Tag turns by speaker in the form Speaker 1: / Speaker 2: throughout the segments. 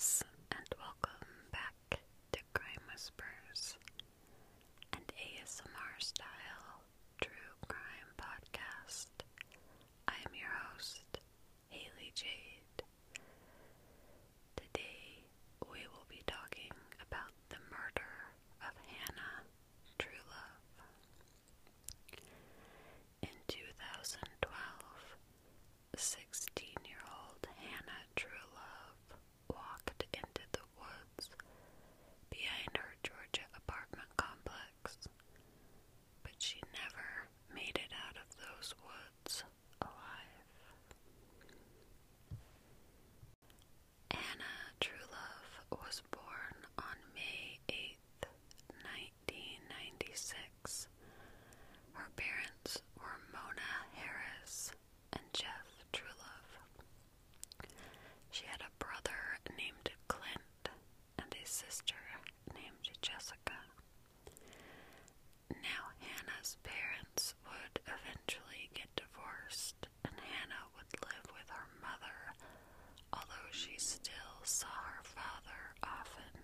Speaker 1: guys, and welcome back to Crime Whispers, an ASMR style true crime podcast. I am your host, Haley Jade. Today, we will be talking about the murder of Hannah Truelove. In 2012, 16 year old Hannah Truelove walked into the woods behind her Georgia apartment complex, but she never made it out of those woods alive. Hannah Truelove was born on May 8, 1996. Her parents were Mona Harris and Jeff Truelove. She had a brother named Clint and a sister named Jessica. Now, Hannah's parents would eventually get divorced, and Hannah would live with her mother, although she still saw her father often.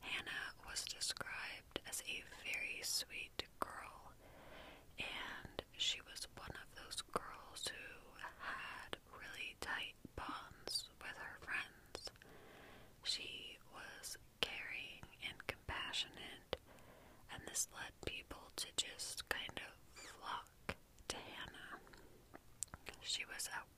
Speaker 1: Hannah was described as a very sweet girl, and she was one of those girls who had really tight bonds with her friends. She was caring and compassionate, and this led people to just kind of flock to Hannah. She was outgoing,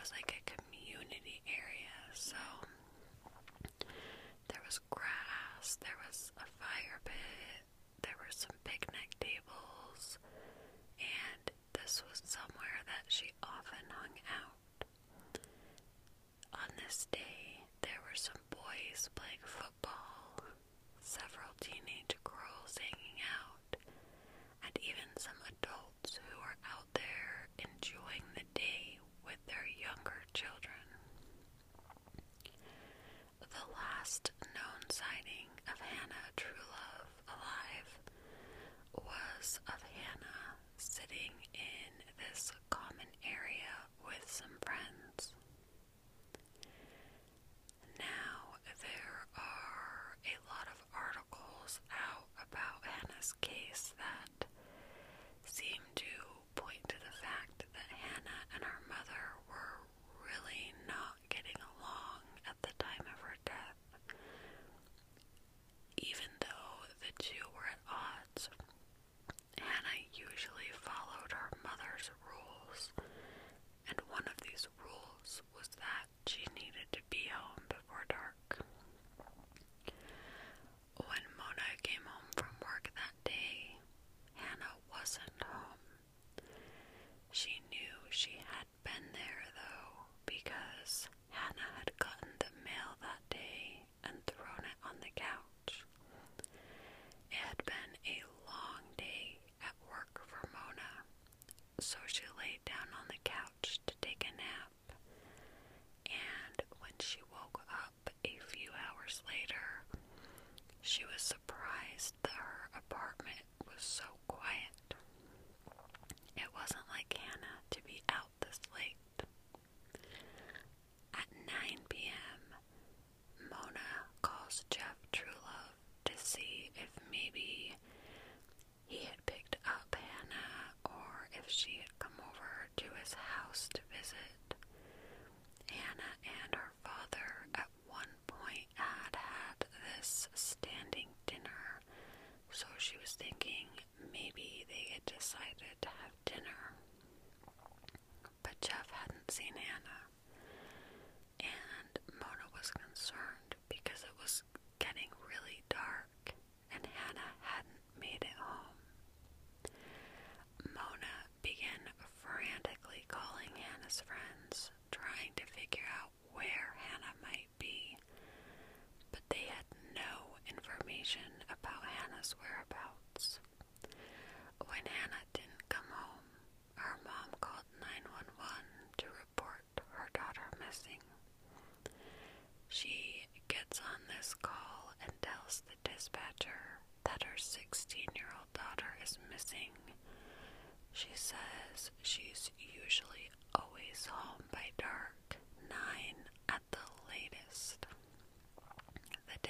Speaker 1: was like a community area, so there was grass, there was a fire pit, there were some picnic tables, and this was somewhere that she often hung out. On this day,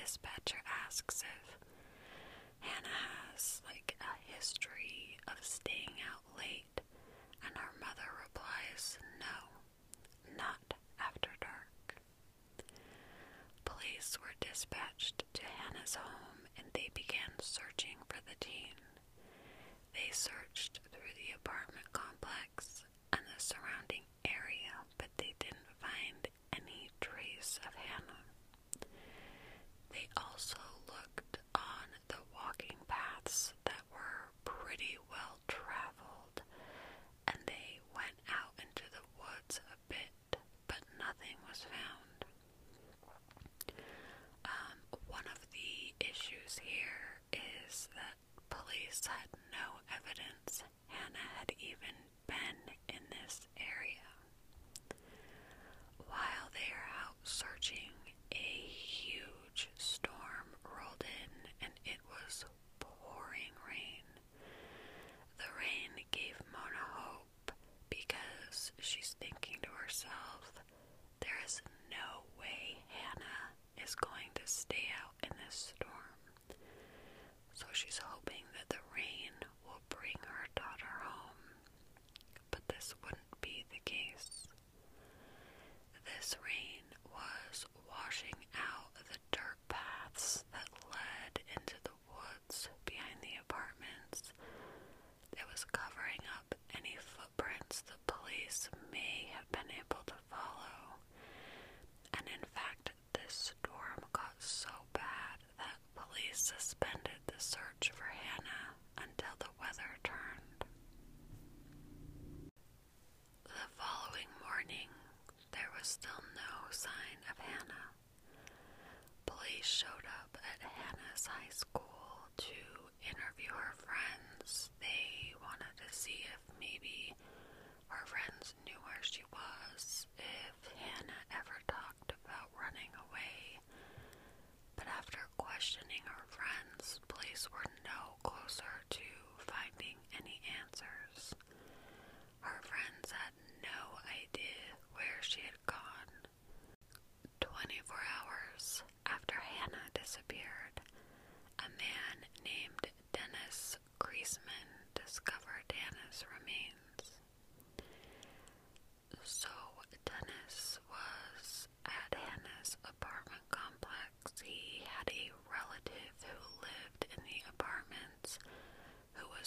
Speaker 1: dispatcher asks if Hannah has like a history of staying out late, and her mother replies, No, not after dark. Police were dispatched to Hannah's home and they began searching for the teen. They searched through the apartment complex and the surrounding said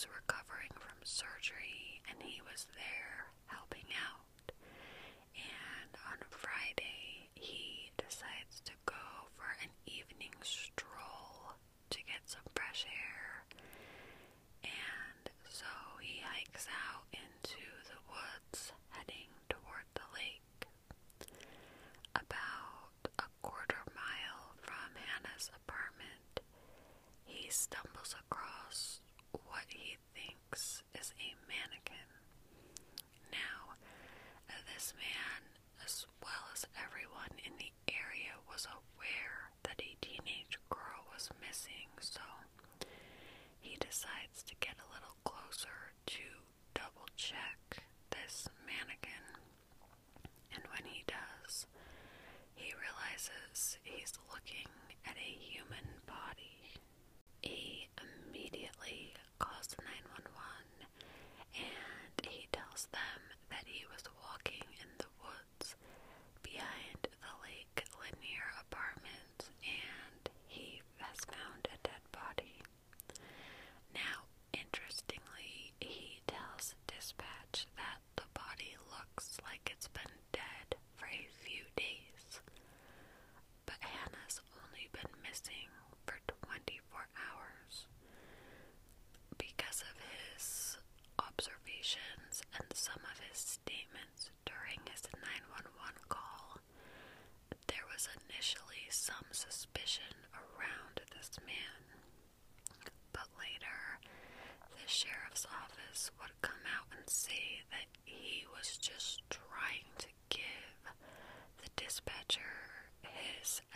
Speaker 1: was recovering from surgery and he was there helping out. This man, as well as everyone in the area, was aware that a teenage girl was missing, so he decides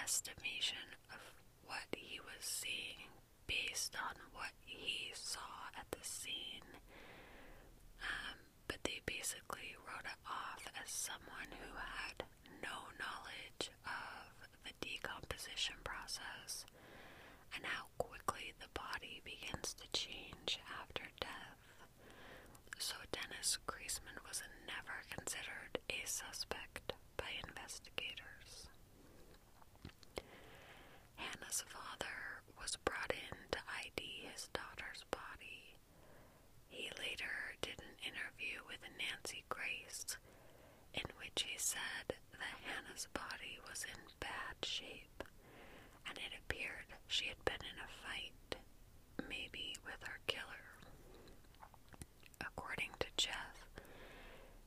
Speaker 1: estimation of what he was seeing based on what he saw at the scene. Um, but they basically wrote it off as someone who had no knowledge of the decomposition process and how quickly the body begins to change after death. So Dennis Kreisman was never considered a suspect by investigators. Hannah's father was brought in to ID his daughter's body. He later did an interview with Nancy Grace in which he said that Hannah's body was in bad shape and it appeared she had been in a fight, maybe with her killer. According to Jeff,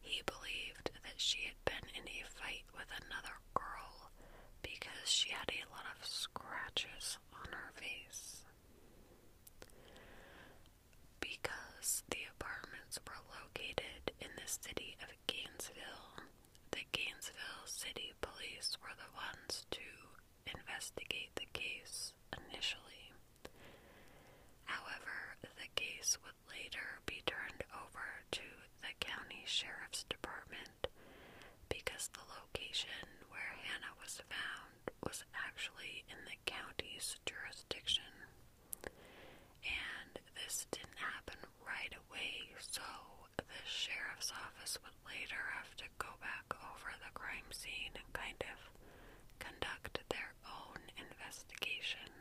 Speaker 1: he believed that she had been in a fight with another girl because she had a scratches on her face. Because the apartments were located in the city of Gainesville, the Gainesville City Police were the ones to investigate the case initially. However, the case would later be turned over to the county sheriff's department because the location where Hannah was found was actually in the county's jurisdiction. And this didn't happen right away, so the sheriff's office would later have to go back over the crime scene and kind of conduct their own investigation.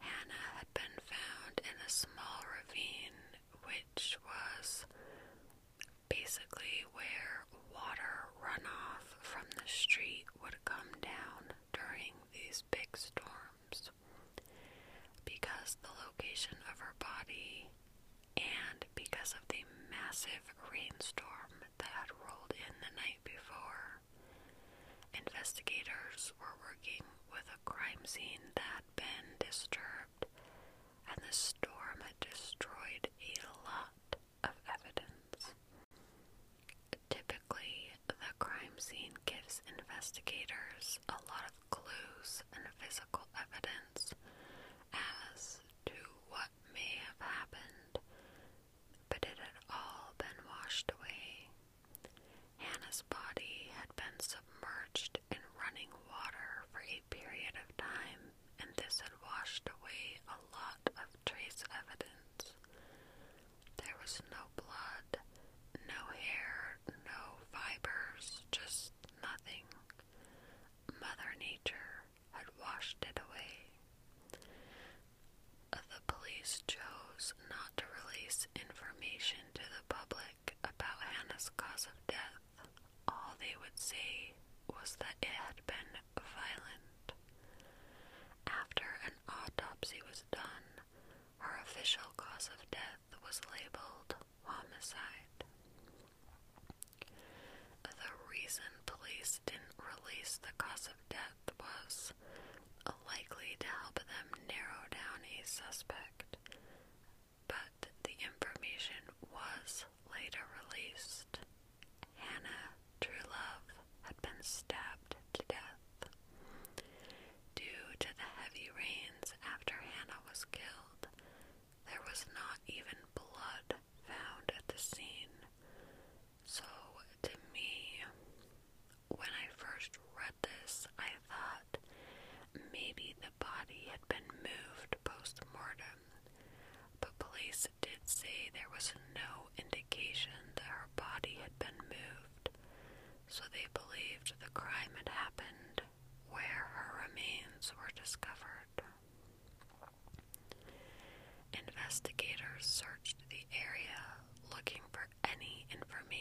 Speaker 1: Hannah had been found in a small ravine, which was basically where water runoff from the street would come down during these big storms. Because the location of her body and because of the massive rainstorm that had rolled in the night before, investigators were working with a crime scene that had been disturbed, and the storm had destroyed a lot of evidence. Typically, the crime scene gives investigators a lot of clues and physical evidence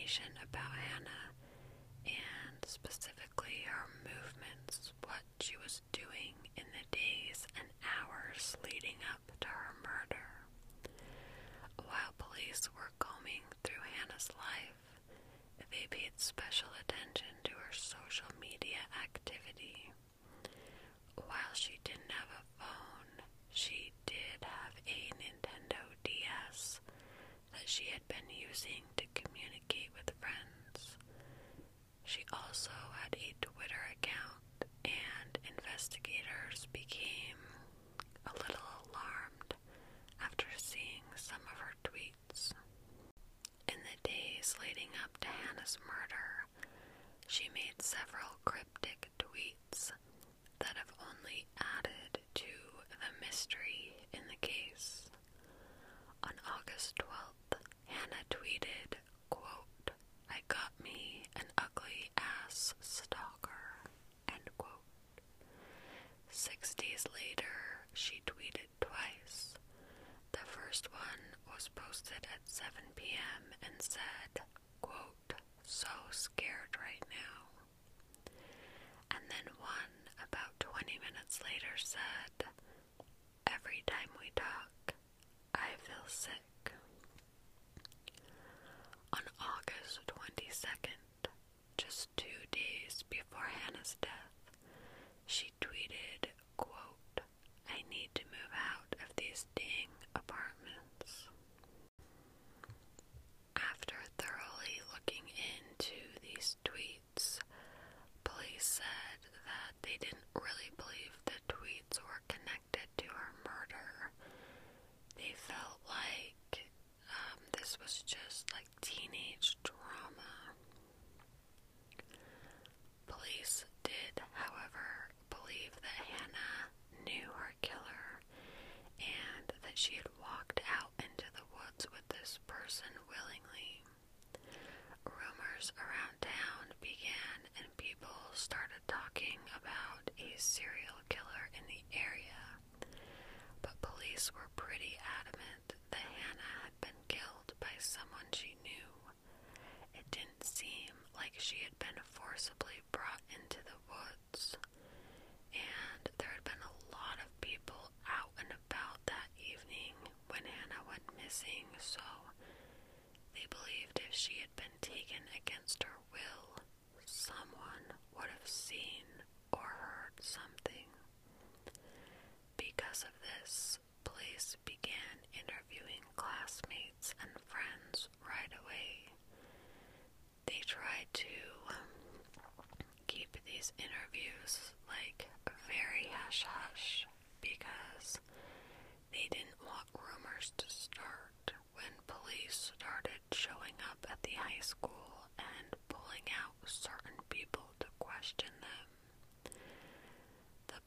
Speaker 1: information about Hannah and specifically her movements, what she was doing in the days and hours leading up to her murder. While police were combing through Hannah's life, they paid special attention to her social media activity. While she didn't have a phone, she did have a Nintendo DS that she had been using to communicate with friends. She also had a Twitter account, and investigators became a little alarmed after seeing some of her tweets. In the days leading up to Hannah's murder, she made several cryptic tweets that have only added to the mystery in the case. On August 12th, Hannah tweeted, Got me an ugly ass stalker, end quote. Six days later, she tweeted twice. The first one was posted at 7 p.m. and said, quote, so scared right now. And then one about 20 minutes later said, every time we talk, I feel sick. On August 22nd, just two days before Hannah's death, she tweeted, quote, I need to move out of these dang apartments. After thoroughly looking into these tweets, police said that they didn't really believe the tweets were connected to her murder. They felt like um, this was just like teenage drama. Police did, however, believe that Hannah knew her killer and that she had walked out into the woods with this person willingly. Around town began and people started talking about a serial killer in the area, but police were pretty adamant that Hannah had been killed by someone she knew. It didn't seem like she had been forcibly brought into the woods, and there had been a lot of people out and about that evening when Hannah went missing, so believed if she had been taken against her will, someone would have seen or heard something. Because of this, police began interviewing classmates and friends right away. They tried to um, keep these interviews like very hush hush because they didn't want rumors to start when police started showing up at the high school and pulling out certain people to question them. The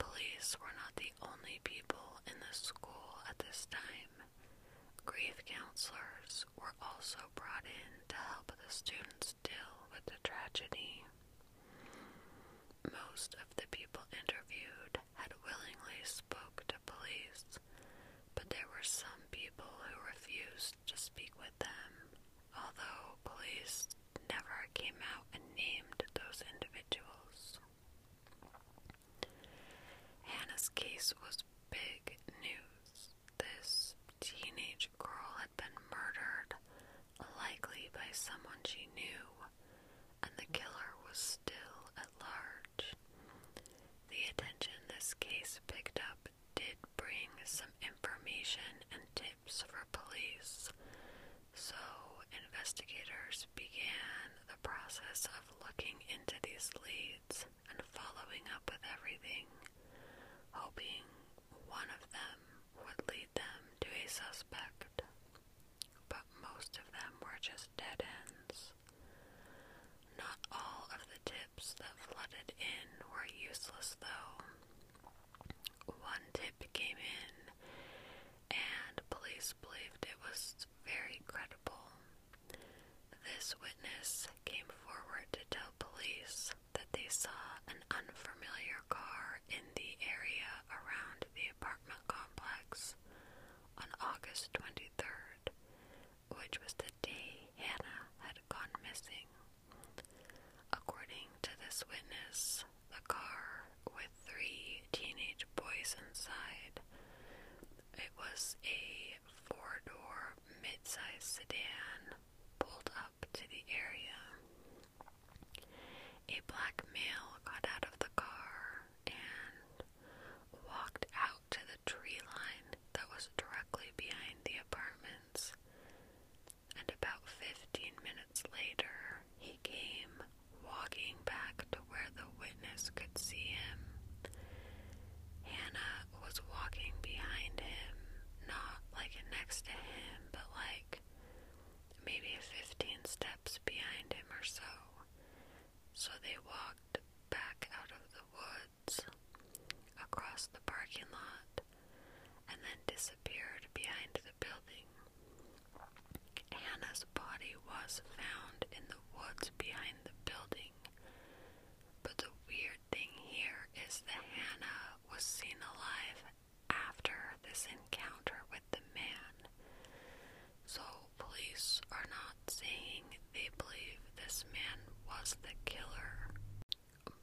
Speaker 1: police were not the only people in the school at this time. Grief counselors were also brought in to help the students deal with the tragedy. Most of the people interviewed had willingly spoke to police, but there were some people who refused to speak with them, although police never came out and named those individuals. Hannah's case was big news. This teenage girl had been murdered, likely by someone she knew, and the killer was still at large. The attention this case picked up did bring some information and tips for police, so investigators began the process of looking into these leads and following up with everything, hoping one of them would lead them to a suspect. But most of them were just dead ends. Not all of the tips that flooded in were useless, though. One tip came in, and police believed it was very credible. This witness came forward to tell police that they saw an unfamiliar car in the area around the apartment complex on August 23rd, which was the day Hannah had gone missing. According to this witness, the car with three teenage boys inside, the killer,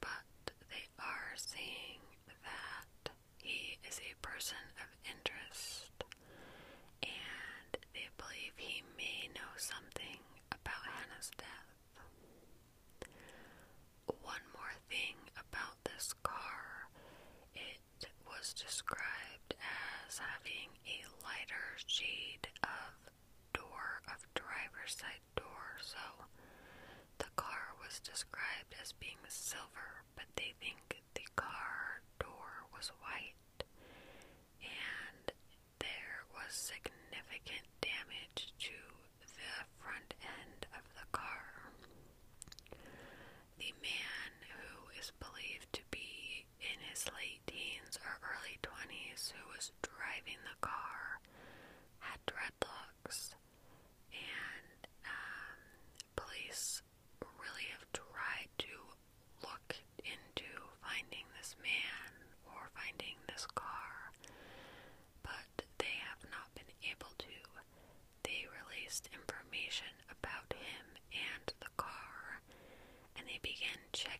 Speaker 1: but they are seeing that he is a person of interest and they believe he may know something about Hannah's death. silver, but they think the car door was white, and there was significant damage to the front end of the car. The man, who is believed to be in his late teens or early 20s, who was driving the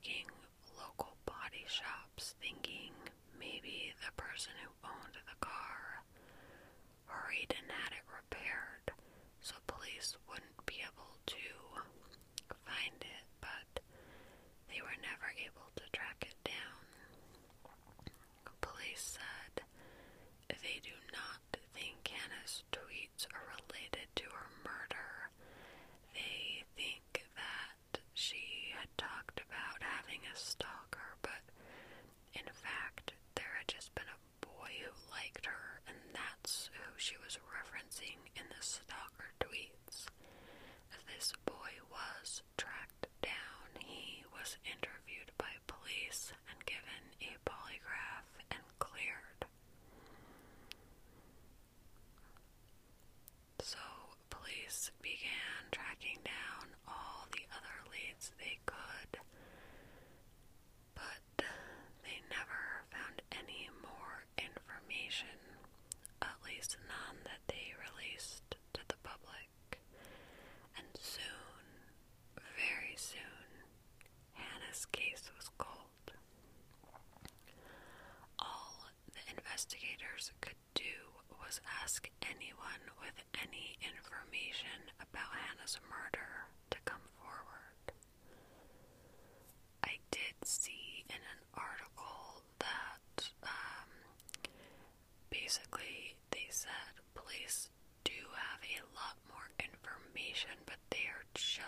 Speaker 1: checking local body shops, thinking maybe the person who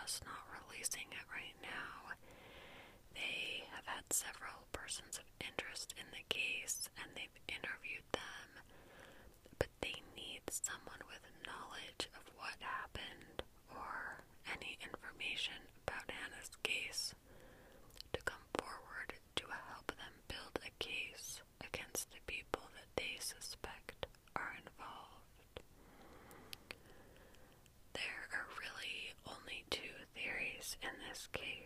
Speaker 1: just not releasing it right now. They have had several persons of interest in the case and they've interviewed them, but they need someone with knowledge of what happened or any information about Hannah's case escape.